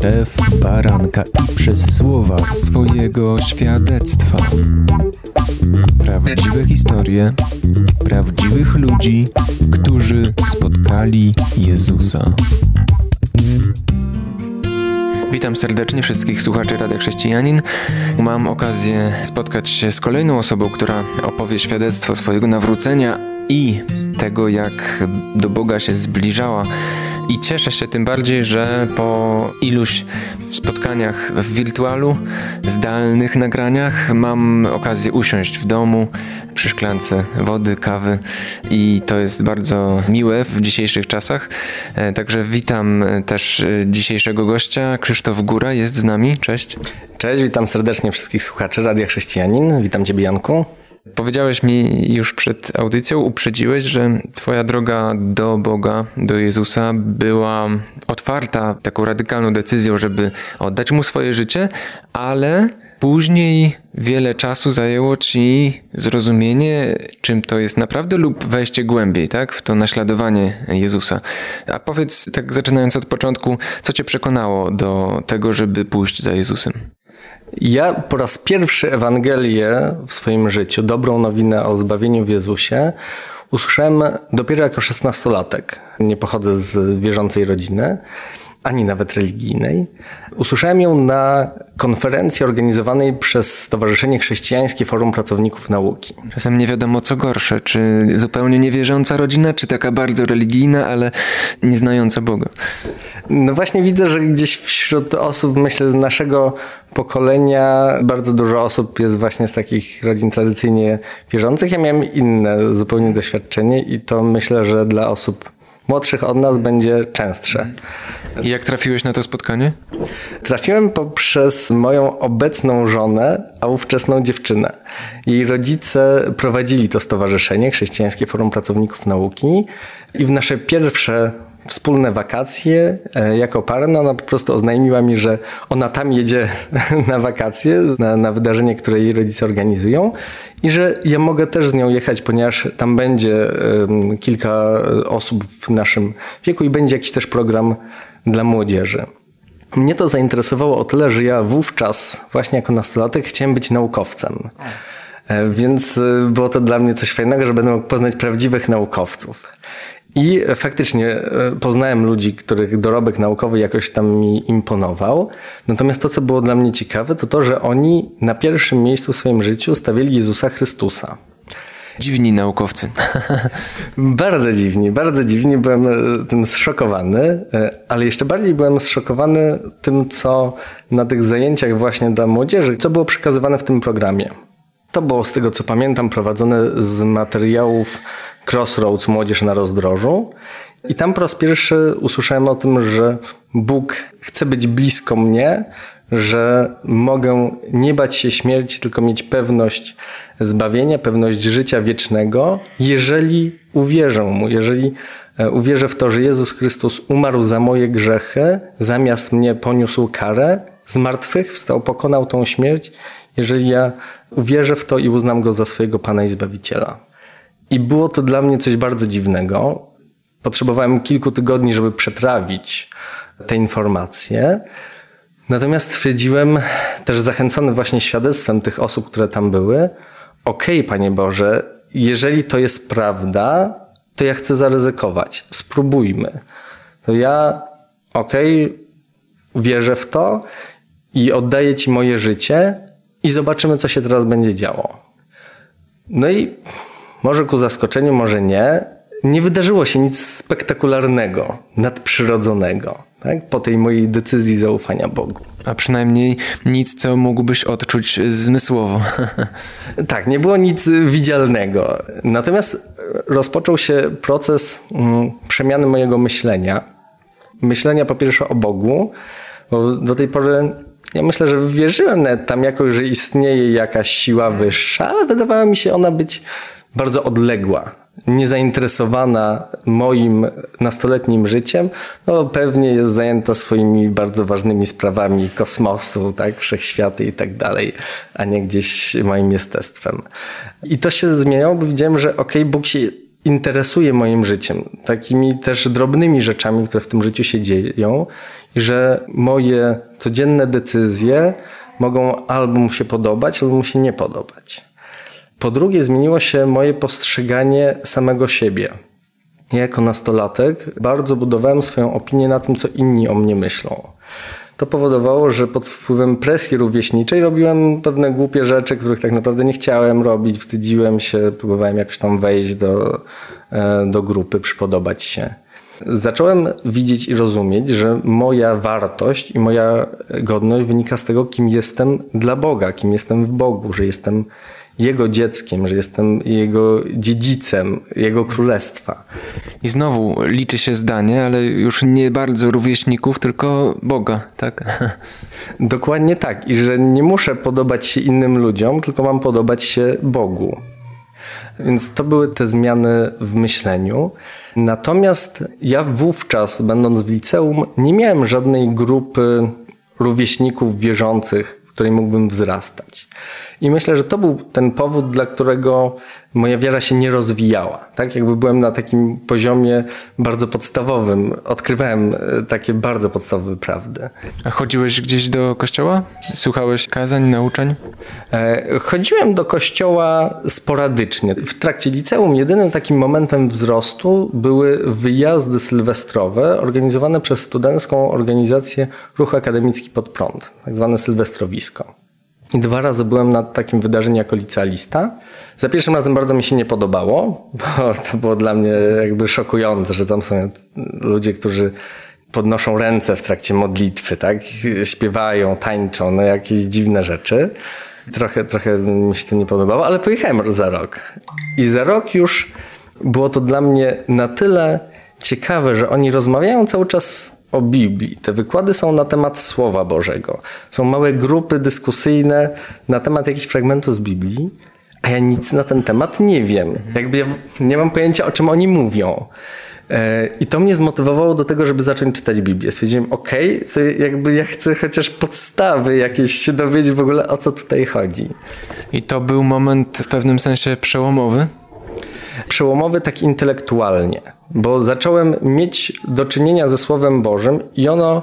krew baranka i przez słowa swojego świadectwa. Prawdziwe historie prawdziwych ludzi, którzy spotkali Jezusa. Witam serdecznie wszystkich słuchaczy Radia Chrześcijanin. Mam okazję spotkać się z kolejną osobą, która opowie świadectwo swojego nawrócenia i tego, jak do Boga się zbliżała i cieszę się tym bardziej, że po iluś spotkaniach w wirtualu, zdalnych nagraniach mam okazję usiąść w domu przy szklance wody, kawy i to jest bardzo miłe w dzisiejszych czasach. E, także witam też dzisiejszego gościa. Krzysztof Góra jest z nami. Cześć. Cześć, witam serdecznie wszystkich słuchaczy Radia Chrześcijanin. Witam Ciebie Janku. Powiedziałeś mi już przed audycją, uprzedziłeś, że Twoja droga do Boga, do Jezusa była otwarta taką radykalną decyzją, żeby oddać Mu swoje życie, ale później wiele czasu zajęło Ci zrozumienie, czym to jest naprawdę, lub wejście głębiej, tak, w to naśladowanie Jezusa. A powiedz, tak zaczynając od początku, co Cię przekonało do tego, żeby pójść za Jezusem? Ja po raz pierwszy Ewangelię w swoim życiu, dobrą nowinę o zbawieniu w Jezusie, usłyszałem dopiero jako szesnastolatek. Nie pochodzę z wierzącej rodziny ani nawet religijnej. Usłyszałem ją na konferencji organizowanej przez Stowarzyszenie Chrześcijańskie Forum Pracowników Nauki. Czasem nie wiadomo co gorsze, czy zupełnie niewierząca rodzina, czy taka bardzo religijna, ale nieznająca Boga. No właśnie widzę, że gdzieś wśród osób, myślę, z naszego pokolenia bardzo dużo osób jest właśnie z takich rodzin tradycyjnie wierzących. Ja miałem inne zupełnie doświadczenie i to myślę, że dla osób młodszych od nas będzie częstsze. I jak trafiłeś na to spotkanie? Trafiłem poprzez moją obecną żonę, a ówczesną dziewczynę. Jej rodzice prowadzili to stowarzyszenie, Chrześcijańskie Forum Pracowników Nauki i w nasze pierwsze wspólne wakacje e, jako parę, no ona po prostu oznajmiła mi, że ona tam jedzie na wakacje, na, na wydarzenie, które jej rodzice organizują i że ja mogę też z nią jechać, ponieważ tam będzie kilka osób w naszym wieku i będzie jakiś też program dla młodzieży. Mnie to zainteresowało o tyle, że ja wówczas, właśnie jako nastolatek, chciałem być naukowcem. E, więc e, było to dla mnie coś fajnego, że będę mógł poznać prawdziwych naukowców. I faktycznie e, poznałem ludzi, których dorobek naukowy jakoś tam mi imponował. Natomiast to, co było dla mnie ciekawe, to to, że oni na pierwszym miejscu w swoim życiu stawiali Jezusa Chrystusa. Dziwni naukowcy. bardzo dziwni, bardzo dziwni. Byłem e, tym zszokowany, e, ale jeszcze bardziej byłem zszokowany tym, co na tych zajęciach właśnie dla młodzieży, co było przekazywane w tym programie. To było z tego co pamiętam prowadzone z materiałów Crossroads Młodzież na rozdrożu. I tam po raz pierwszy usłyszałem o tym, że Bóg chce być blisko mnie, że mogę nie bać się śmierci, tylko mieć pewność zbawienia, pewność życia wiecznego, jeżeli uwierzę Mu, jeżeli e, uwierzę w to, że Jezus Chrystus umarł za moje grzechy, zamiast mnie poniósł karę, z martwych wstał, pokonał tą śmierć, jeżeli ja uwierzę w to i uznam Go za swojego Pana i Zbawiciela. I było to dla mnie coś bardzo dziwnego. Potrzebowałem kilku tygodni, żeby przetrawić te informacje. Natomiast stwierdziłem, też zachęcony właśnie świadectwem tych osób, które tam były, okej, okay, Panie Boże, jeżeli to jest prawda, to ja chcę zaryzykować. Spróbujmy. To ja, okej, okay, wierzę w to i oddaję Ci moje życie i zobaczymy, co się teraz będzie działo. No i może ku zaskoczeniu, może nie, nie wydarzyło się nic spektakularnego, nadprzyrodzonego tak? po tej mojej decyzji zaufania Bogu. A przynajmniej nic, co mógłbyś odczuć zmysłowo. tak, nie było nic widzialnego. Natomiast rozpoczął się proces mm, przemiany mojego myślenia. Myślenia po pierwsze o Bogu, bo do tej pory ja myślę, że wierzyłem tam jakoś, że istnieje jakaś siła wyższa, ale wydawała mi się ona być bardzo odległa, niezainteresowana moim nastoletnim życiem, no pewnie jest zajęta swoimi bardzo ważnymi sprawami kosmosu, tak, wszechświaty i tak dalej, a nie gdzieś moim jestestwem. I to się zmieniało, bo widziałem, że okay, Bóg się interesuje moim życiem, takimi też drobnymi rzeczami, które w tym życiu się dzieją i że moje codzienne decyzje mogą albo mu się podobać, albo mu się nie podobać. Po drugie, zmieniło się moje postrzeganie samego siebie. Ja jako nastolatek bardzo budowałem swoją opinię na tym, co inni o mnie myślą. To powodowało, że pod wpływem presji rówieśniczej robiłem pewne głupie rzeczy, których tak naprawdę nie chciałem robić, wstydziłem się, próbowałem jakoś tam wejść do, e, do grupy, przypodobać się. Zacząłem widzieć i rozumieć, że moja wartość i moja godność wynika z tego, kim jestem dla Boga, kim jestem w Bogu, że jestem jego dzieckiem, że jestem jego dziedzicem, jego królestwa. I znowu liczy się zdanie, ale już nie bardzo rówieśników, tylko Boga, tak? Dokładnie tak. I że nie muszę podobać się innym ludziom, tylko mam podobać się Bogu. Więc to były te zmiany w myśleniu. Natomiast ja wówczas, będąc w liceum, nie miałem żadnej grupy rówieśników wierzących, w której mógłbym wzrastać. I myślę, że to był ten powód, dla którego moja wiara się nie rozwijała. Tak jakby byłem na takim poziomie bardzo podstawowym. Odkrywałem e, takie bardzo podstawowe prawdy. A chodziłeś gdzieś do kościoła? Słuchałeś kazań, nauczeń? E, chodziłem do kościoła sporadycznie. W trakcie liceum jedynym takim momentem wzrostu były wyjazdy sylwestrowe organizowane przez studencką organizację Ruch Akademicki Pod Prąd, tak zwane sylwestrowisko. I dwa razy byłem na takim wydarzeniu jako licealista. Za pierwszym razem bardzo mi się nie podobało, bo to było dla mnie jakby szokujące, że tam są ludzie, którzy podnoszą ręce w trakcie modlitwy, tak? Śpiewają, tańczą, no jakieś dziwne rzeczy. Trochę, trochę mi się to nie podobało, ale pojechałem za rok. I za rok już było to dla mnie na tyle ciekawe, że oni rozmawiają cały czas o Biblii. Te wykłady są na temat Słowa Bożego. Są małe grupy dyskusyjne na temat jakichś fragmentów z Biblii, a ja nic na ten temat nie wiem. Jakby ja nie mam pojęcia, o czym oni mówią. E, I to mnie zmotywowało do tego, żeby zacząć czytać Biblię. Stwierdziłem, okej, okay, jakby ja chcę chociaż podstawy jakieś się dowiedzieć w ogóle o co tutaj chodzi. I to był moment w pewnym sensie przełomowy? Przełomowy tak intelektualnie bo zacząłem mieć do czynienia ze Słowem Bożym i ono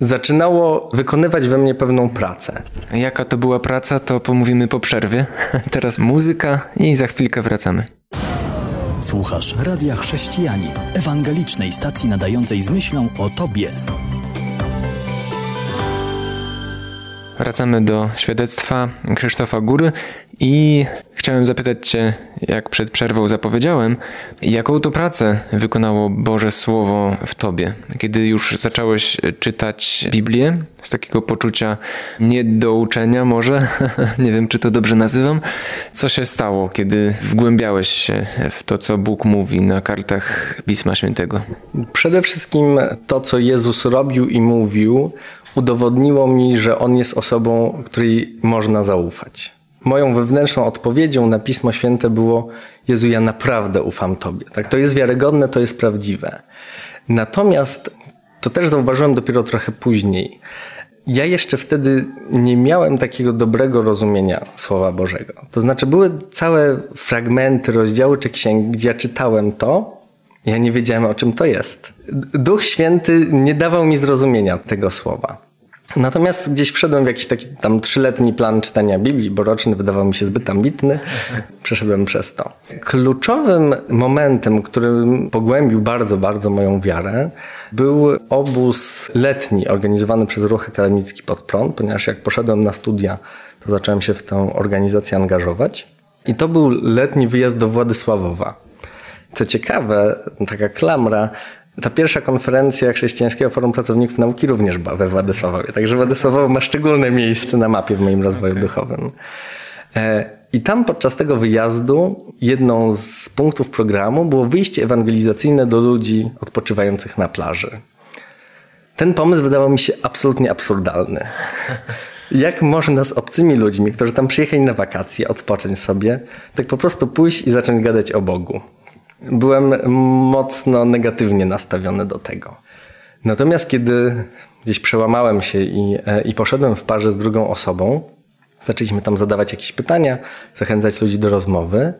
zaczynało wykonywać we mnie pewną pracę. Jaka to była praca, to pomówimy po przerwie. Teraz muzyka i za chwilkę wracamy. Słuchasz Radia Chrześcijani, ewangelicznej stacji nadającej z myślą o Tobie. Wracamy do świadectwa Krzysztofa Góry i chciałem zapytać Cię, jak przed przerwą zapowiedziałem, jaką to pracę wykonało Boże Słowo w Tobie? Kiedy już zacząłeś czytać Biblię z takiego poczucia niedouczenia może, nie wiem czy to dobrze nazywam, co się stało, kiedy wgłębiałeś się w to, co Bóg mówi na kartach Pisma Świętego? Przede wszystkim to, co Jezus robił i mówił, udowodniło mi, że On jest osobą, której można zaufać. Moją wewnętrzną odpowiedzią na Pismo Święte było: Jezu, ja naprawdę ufam Tobie. Tak, to jest wiarygodne, to jest prawdziwe. Natomiast to też zauważyłem dopiero trochę później. Ja jeszcze wtedy nie miałem takiego dobrego rozumienia Słowa Bożego. To znaczy, były całe fragmenty, rozdziały czy księgi, gdzie ja czytałem to, ja nie wiedziałem o czym to jest. Duch Święty nie dawał mi zrozumienia tego słowa. Natomiast gdzieś wszedłem w jakiś taki tam trzyletni plan czytania Biblii, bo roczny wydawał mi się zbyt ambitny. Przeszedłem przez to. Kluczowym momentem, który pogłębił bardzo, bardzo moją wiarę, był obóz letni organizowany przez Ruch Akademicki Pod Prąd, ponieważ jak poszedłem na studia, to zacząłem się w tę organizację angażować. I to był letni wyjazd do Władysławowa. Co ciekawe, taka klamra, ta pierwsza konferencja Chrześcijańskiego Forum Pracowników Nauki również była we Władysławowie, także Władysławowo ma szczególne miejsce na mapie w moim rozwoju duchowym. E, I tam podczas tego wyjazdu jedną z punktów programu było wyjście ewangelizacyjne do ludzi odpoczywających na plaży. Ten pomysł wydawał mi się absolutnie absurdalny. Jak można z obcymi ludźmi, którzy tam przyjechali na wakacje, odpocząć sobie, tak po prostu pójść i zacząć gadać o Bogu? Byłem mocno negatywnie nastawiony do tego. Natomiast kiedy gdzieś przełamałem się i, e, i poszedłem w parze z drugą osobą, zaczęliśmy tam zadawać jakieś pytania, zachęcać ludzi do rozmowy,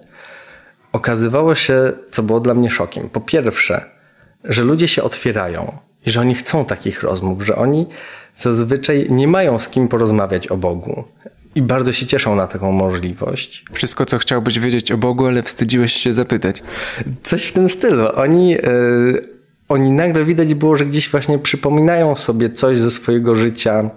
okazywało się, co było dla mnie szokiem. Po pierwsze, że ludzie się otwierają i że oni chcą takich rozmów, że oni zazwyczaj nie mają z kim porozmawiać o Bogu. I bardzo się cieszą na taką możliwość. Wszystko, co chciałbyś wiedzieć o Bogu, ale wstydziłeś się zapytać. Coś w tym stylu. Oni, yy, oni nagle widać było, że gdzieś właśnie przypominają sobie coś ze swojego życia.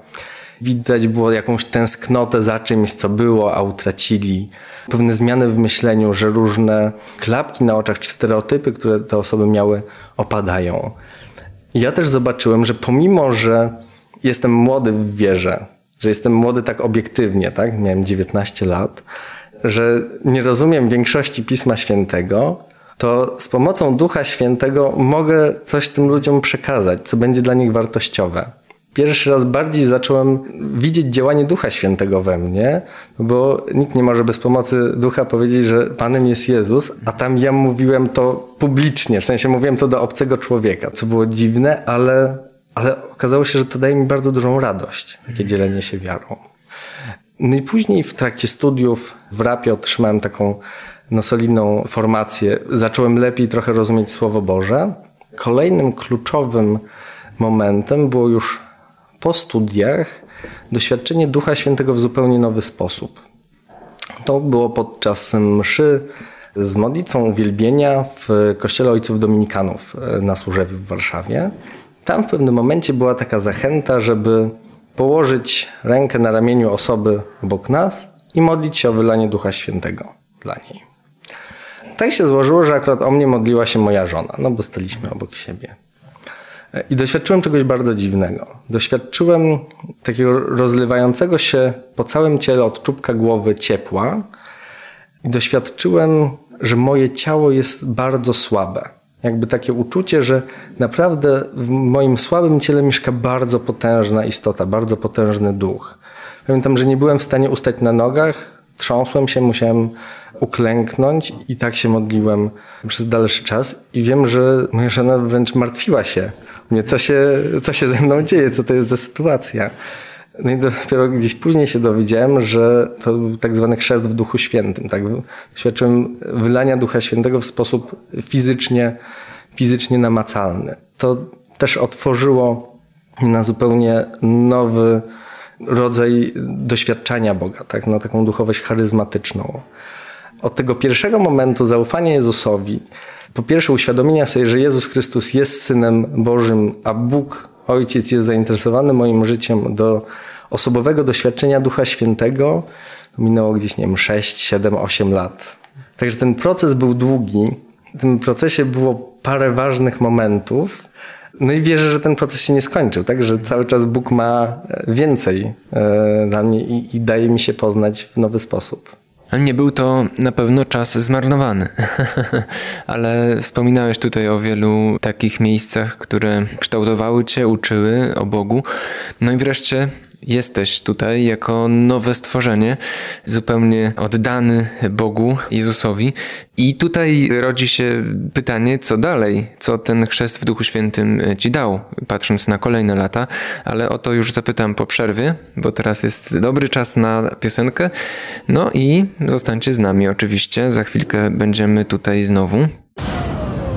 Widać było jakąś tęsknotę za czymś, co było, a utracili. Pewne zmiany w myśleniu, że różne klapki na oczach czy stereotypy, które te osoby miały, opadają. I ja też zobaczyłem, że pomimo, że jestem młody w wierze, że jestem młody tak obiektywnie, tak? Miałem 19 lat, że nie rozumiem większości Pisma Świętego, to z pomocą Ducha Świętego mogę coś tym ludziom przekazać, co będzie dla nich wartościowe. Pierwszy raz bardziej zacząłem widzieć działanie Ducha Świętego we mnie, bo nikt nie może bez pomocy Ducha powiedzieć, że Panem jest Jezus, a tam ja mówiłem to publicznie, w sensie mówiłem to do obcego człowieka, co było dziwne, ale ale okazało się, że to daje mi bardzo dużą radość, takie dzielenie się wiarą. No i później w trakcie studiów w rapie otrzymałem taką no, solidną formację. Zacząłem lepiej trochę rozumieć Słowo Boże. Kolejnym kluczowym momentem było już po studiach doświadczenie Ducha Świętego w zupełnie nowy sposób. To było podczas mszy z modlitwą uwielbienia w Kościele Ojców Dominikanów na Służewiu w Warszawie. Tam w pewnym momencie była taka zachęta, żeby położyć rękę na ramieniu osoby obok nas i modlić się o wylanie Ducha Świętego dla niej. Tak się złożyło, że akurat o mnie modliła się moja żona, no bo staliśmy obok siebie. I doświadczyłem czegoś bardzo dziwnego. Doświadczyłem takiego rozlewającego się po całym ciele od czubka głowy ciepła i doświadczyłem, że moje ciało jest bardzo słabe jakby takie uczucie, że naprawdę w moim słabym ciele mieszka bardzo potężna istota, bardzo potężny duch. Pamiętam, że nie byłem w stanie ustać na nogach, trząsłem się, musiałem uklęknąć i tak się modliłem przez dalszy czas i wiem, że moja żona wręcz martwiła się mnie, co się, co się ze mną dzieje, co to jest za sytuacja. No i dopiero gdzieś później się dowiedziałem, że to był tak zwany chrzest w Duchu Świętym. Tak? Doświadczyłem wylania Ducha Świętego w sposób fizycznie, fizycznie namacalny. To też otworzyło na zupełnie nowy rodzaj doświadczenia Boga, tak? na taką duchowość charyzmatyczną. Od tego pierwszego momentu zaufania Jezusowi, po pierwsze uświadomienia sobie, że Jezus Chrystus jest Synem Bożym, a Bóg ojciec jest zainteresowany moim życiem do osobowego doświadczenia Ducha Świętego, minęło gdzieś, nie wiem, 6, 7, 8 lat. Także ten proces był długi. W tym procesie było parę ważnych momentów. No i wierzę, że ten proces się nie skończył, tak? Że cały czas Bóg ma więcej e, dla mnie i, i daje mi się poznać w nowy sposób. Nie był to na pewno czas zmarnowany. Ale wspominałeś tutaj o wielu takich miejscach, które kształtowały cię, uczyły o Bogu. No i wreszcie jesteś tutaj jako nowe stworzenie, zupełnie oddany Bogu, Jezusowi. I tutaj rodzi się pytanie, co dalej? Co ten chrzest w Duchu Świętym ci dał, patrząc na kolejne lata? Ale o to już zapytam po przerwie, bo teraz jest dobry czas na piosenkę. No i zostańcie z nami oczywiście. Za chwilkę będziemy tutaj znowu.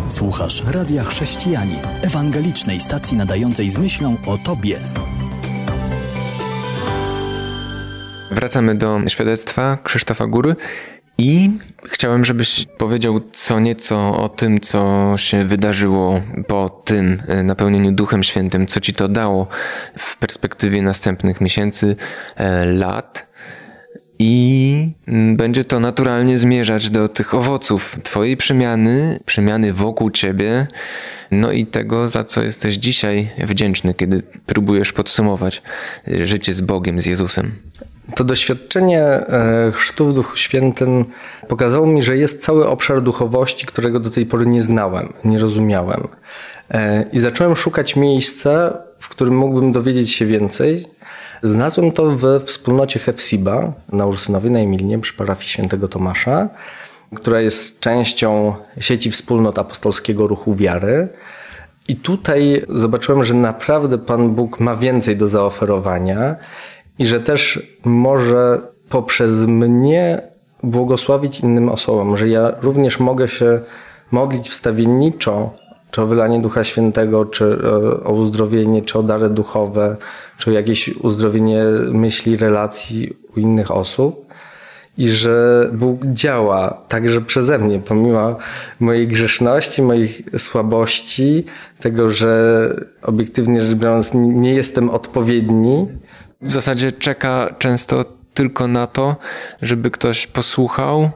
Słuchasz Radia Chrześcijani, ewangelicznej stacji nadającej z myślą o Tobie. Wracamy do świadectwa Krzysztofa Góry i chciałem, żebyś powiedział co nieco o tym, co się wydarzyło po tym e, napełnieniu Duchem Świętym, co ci to dało w perspektywie następnych miesięcy, e, lat. I będzie to naturalnie zmierzać do tych owoców Twojej przemiany, przemiany wokół Ciebie, no i tego, za co jesteś dzisiaj wdzięczny, kiedy próbujesz podsumować e, życie z Bogiem, z Jezusem. To doświadczenie e, chrztu w Duchu Świętym pokazało mi, że jest cały obszar duchowości, którego do tej pory nie znałem, nie rozumiałem. E, I zacząłem szukać miejsca, w którym mógłbym dowiedzieć się więcej. Znalazłem to we wspólnocie Hefsiba na Ursynowie na Emilinie przy parafii świętego Tomasza, która jest częścią sieci wspólnot apostolskiego ruchu wiary. I tutaj zobaczyłem, że naprawdę Pan Bóg ma więcej do zaoferowania i że też może poprzez mnie błogosławić innym osobom, że ja również mogę się modlić wstawienniczo, czy o wylanie Ducha Świętego, czy o uzdrowienie, czy o dary duchowe, czy o jakieś uzdrowienie myśli, relacji u innych osób. I że Bóg działa także przeze mnie, pomimo mojej grzeszności, moich słabości, tego, że obiektywnie rzecz biorąc nie jestem odpowiedni. W zasadzie czeka często tylko na to, żeby ktoś posłuchał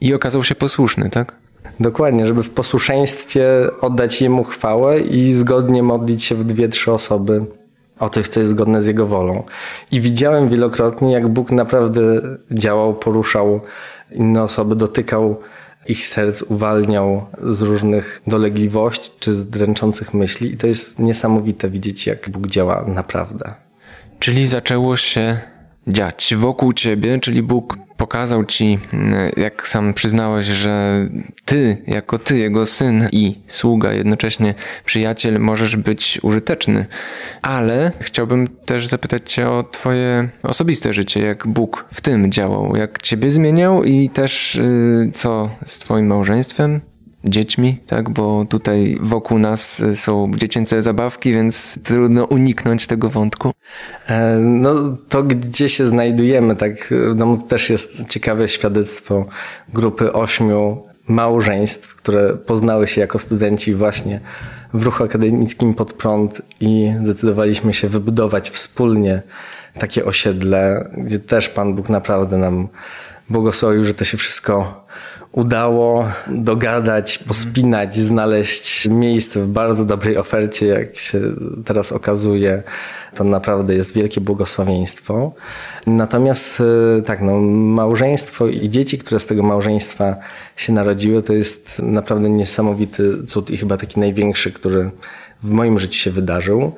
i okazał się posłuszny, tak? Dokładnie, żeby w posłuszeństwie oddać Jemu chwałę i zgodnie modlić się w dwie, trzy osoby o coś, co jest zgodne z Jego wolą. I widziałem wielokrotnie, jak Bóg naprawdę działał, poruszał inne osoby, dotykał ich serc, uwalniał z różnych dolegliwości czy z dręczących myśli. I to jest niesamowite widzieć, jak Bóg działa naprawdę. Czyli zaczęło się dziać wokół ciebie, czyli Bóg pokazał ci, mm, jak sam przyznałeś, że ty, jako ty, jego syn i sługa, jednocześnie przyjaciel, możesz być użyteczny. Ale chciałbym też zapytać cię o twoje osobiste życie, jak Bóg w tym działał, jak ciebie zmieniał i też y, co z twoim małżeństwem? Dziećmi, tak? Bo tutaj wokół nas są dziecięce zabawki, więc trudno uniknąć tego wątku. E, no to, gdzie się znajdujemy, tak, no, też jest ciekawe świadectwo grupy ośmiu małżeństw, które poznały się jako studenci właśnie w ruchu akademickim pod prąd i zdecydowaliśmy się wybudować wspólnie takie osiedle, gdzie też Pan Bóg naprawdę nam błogosławił, że to się wszystko udało dogadać, pospinać, znaleźć miejsce w bardzo dobrej ofercie, jak się teraz okazuje. To naprawdę jest wielkie błogosławieństwo. Natomiast e, tak, no, małżeństwo i dzieci, które z tego małżeństwa się narodziły, to jest naprawdę niesamowity cud i chyba taki największy, który w moim życiu się wydarzył.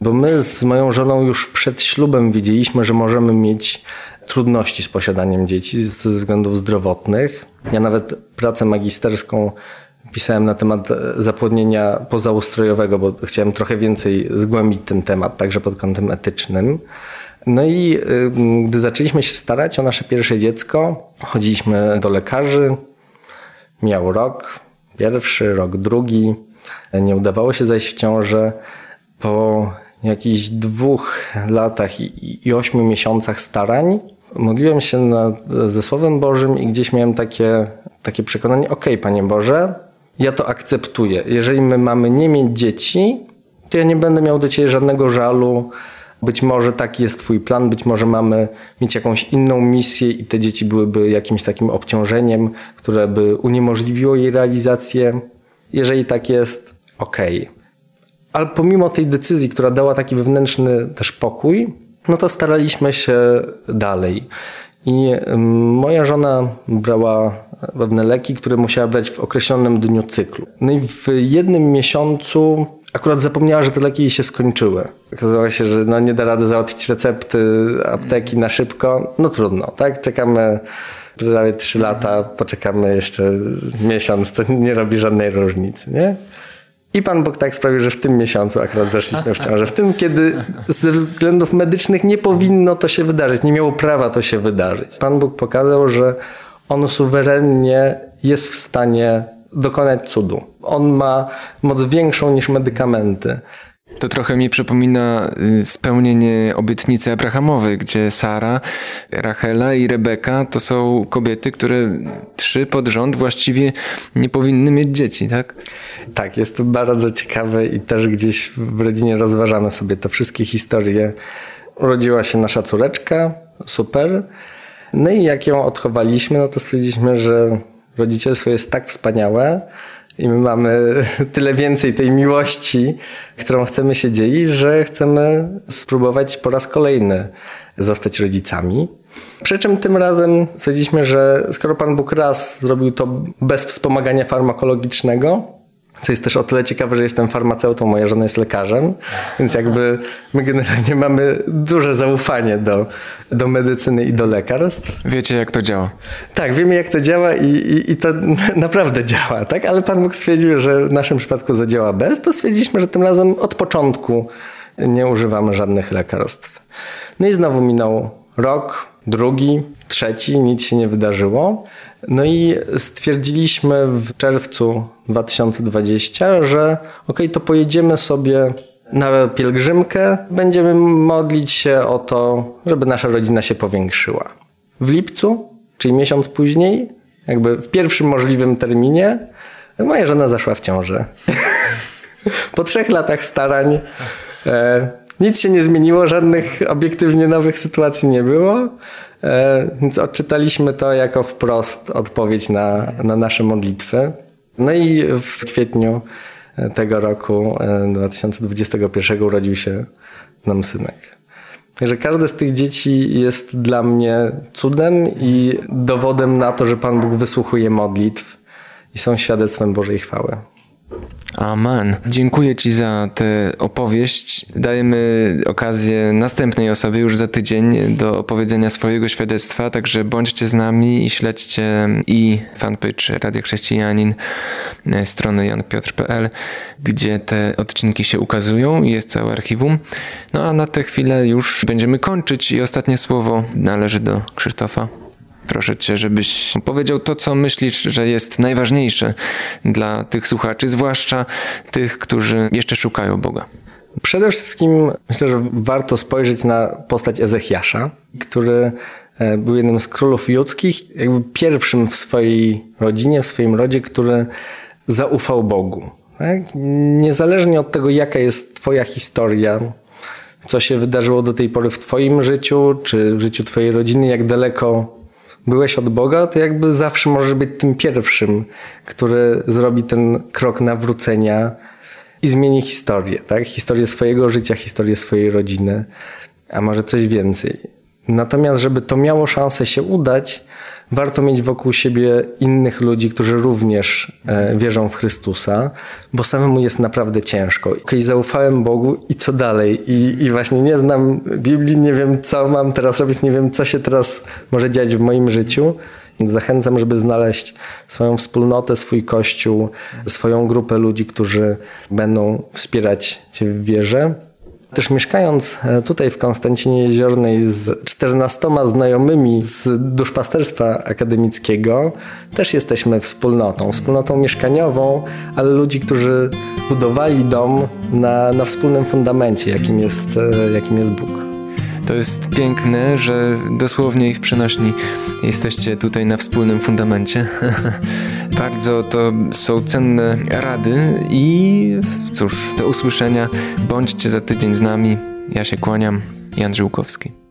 Bo my z moją żoną już przed ślubem wiedzieliśmy, że możemy mieć trudności z posiadaniem dzieci ze względów zdrowotnych. Ja nawet pracę magisterską pisałem na temat zapłodnienia pozaustrojowego, bo chciałem trochę więcej zgłębić ten temat, także pod kątem etycznym. No i gdy zaczęliśmy się starać o nasze pierwsze dziecko, chodziliśmy do lekarzy. Miał rok pierwszy, rok drugi. Nie udawało się zajść w ciążę. Po jakichś dwóch latach i, i ośmiu miesiącach starań modliłem się nad, ze Słowem Bożym i gdzieś miałem takie, takie przekonanie, ok, Panie Boże, ja to akceptuję. Jeżeli my mamy nie mieć dzieci, to ja nie będę miał do Ciebie żadnego żalu. Być może taki jest Twój plan, być może mamy mieć jakąś inną misję i te dzieci byłyby jakimś takim obciążeniem, które by uniemożliwiło jej realizację. Jeżeli tak jest. Okay. Ale pomimo tej decyzji, która dała taki wewnętrzny też pokój, no to staraliśmy się dalej. I moja żona brała pewne leki, które musiała brać w określonym dniu cyklu. No i w jednym miesiącu akurat zapomniała, że te leki jej się skończyły. Okazało się, że no nie da rady załatwić recepty apteki na szybko. No trudno, tak? Czekamy prawie trzy lata, poczekamy jeszcze miesiąc, to nie robi żadnej różnicy, nie? I Pan Bóg tak sprawił, że w tym miesiącu akurat zeszliśmy w ciążę. W tym, kiedy ze względów medycznych nie powinno to się wydarzyć, nie miało prawa to się wydarzyć. Pan Bóg pokazał, że On suwerennie jest w stanie dokonać cudu. On ma moc większą niż medykamenty. To trochę mi przypomina y, spełnienie obietnicy Abrahamowej, gdzie Sara, Rachela i Rebeka to są kobiety, które trzy pod rząd właściwie nie powinny mieć dzieci, tak? Tak, jest to bardzo ciekawe i też gdzieś w rodzinie rozważamy sobie te wszystkie historie. Urodziła się nasza córeczka, super. No i jak ją odchowaliśmy, no to stwierdziliśmy, że rodzicielstwo jest tak wspaniałe, i my mamy tyle więcej tej miłości, którą chcemy się dzielić, że chcemy spróbować po raz kolejny zostać rodzicami. Przy czym tym razem stwierdziliśmy, że skoro Pan Bóg raz zrobił to bez wspomagania farmakologicznego, co jest też o tyle ciekawe, że jestem farmaceutą, moja żona jest lekarzem, więc jakby my generalnie mamy duże zaufanie do, do medycyny i do lekarstw. Wiecie, jak to działa. Tak, wiemy, jak to działa i, i, i to naprawdę działa, tak? Ale Pan Bóg stwierdził, że w naszym przypadku zadziała bez, to stwierdziliśmy, że tym razem od początku nie używamy żadnych lekarstw. No i znowu minął rok, drugi, trzeci, nic się nie wydarzyło. No i stwierdzilimy w czerwcu 2020, że ok, to pojedziemy sobie na pielgrzymkę, będziemy modlić się o to, żeby nasza rodzina się powiększyła. W lipcu, czyli miesiąc później, jakby w pierwszym możliwym terminie, moja żona zaszła w ciążę. po trzech latach starań e, nic się nie zmieniło, żadnych obiektywnie nowych sytuacji nie było. E, więc odczytaliśmy to jako wprost odpowiedź na, na nasze modlitwy. No i w kwietniu tego roku, 2021, urodził się nam synek. Także każde z tych dzieci jest dla mnie cudem i dowodem na to, że Pan Bóg wysłuchuje modlitw i są świadectwem Bożej chwały. Amen. Dziękuję Ci za tę opowieść. Dajemy okazję następnej osobie już za tydzień do opowiedzenia swojego świadectwa, także bądźcie z nami i śledźcie i fanpage Radia Chrześcijanin, e, strony janpiotr.pl, gdzie te odcinki się ukazują i jest całe archiwum. No a na tę chwilę już będziemy kończyć i ostatnie słowo należy do Krzysztofa. Proszę cię, żebyś powiedział to, co myślisz, że jest najważniejsze dla tych słuchaczy, zwłaszcza tych, którzy jeszcze szukają Boga. Przede wszystkim myślę, że warto spojrzeć na postać Ezechiasza, który e, był jednym z królów judzkich, jakby pierwszym w swojej rodzinie, w swoim rodzie, który zaufał Bogu. Tak? Niezależnie od tego, jaka jest Twoja historia, co się wydarzyło do tej pory w Twoim życiu, czy w życiu Twojej rodziny, jak daleko byłeś od Boga, to jakby zawsze możesz być tym pierwszym, który zrobi ten krok nawrócenia i zmieni historię, tak? Historię swojego życia, historię swojej rodziny, a może coś więcej. Natomiast, żeby to miało szansę się udać, warto mieć wokół siebie innych ludzi, którzy również e, wierzą w Chrystusa, bo samemu jest naprawdę ciężko. Okej, zaufałem Bogu i co dalej? I, I właśnie nie znam Biblii, nie wiem co mam teraz robić, nie wiem co się teraz może dziać w moim życiu. Więc zachęcam, żeby znaleźć swoją wspólnotę, swój kościół, swoją grupę ludzi, którzy będą wspierać Cię w wierze. Też mieszkając e, tutaj w Konstancinie Jeziornej z 14 znajomymi z duszpasterstwa akademickiego, też jesteśmy wspólnotą, wspólnotą mieszkaniową, ale ludzi, którzy budowali dom na, na wspólnym fundamencie, jakim jest, e, jakim jest Bóg. To jest piękne, że dosłownie i w przenośni jesteście tutaj na wspólnym fundamencie. Bardzo to są cenne rady i cóż, do usłyszenia. Bądźcie za tydzień z nami. Ja się kłaniam. Jan Żyłkowski.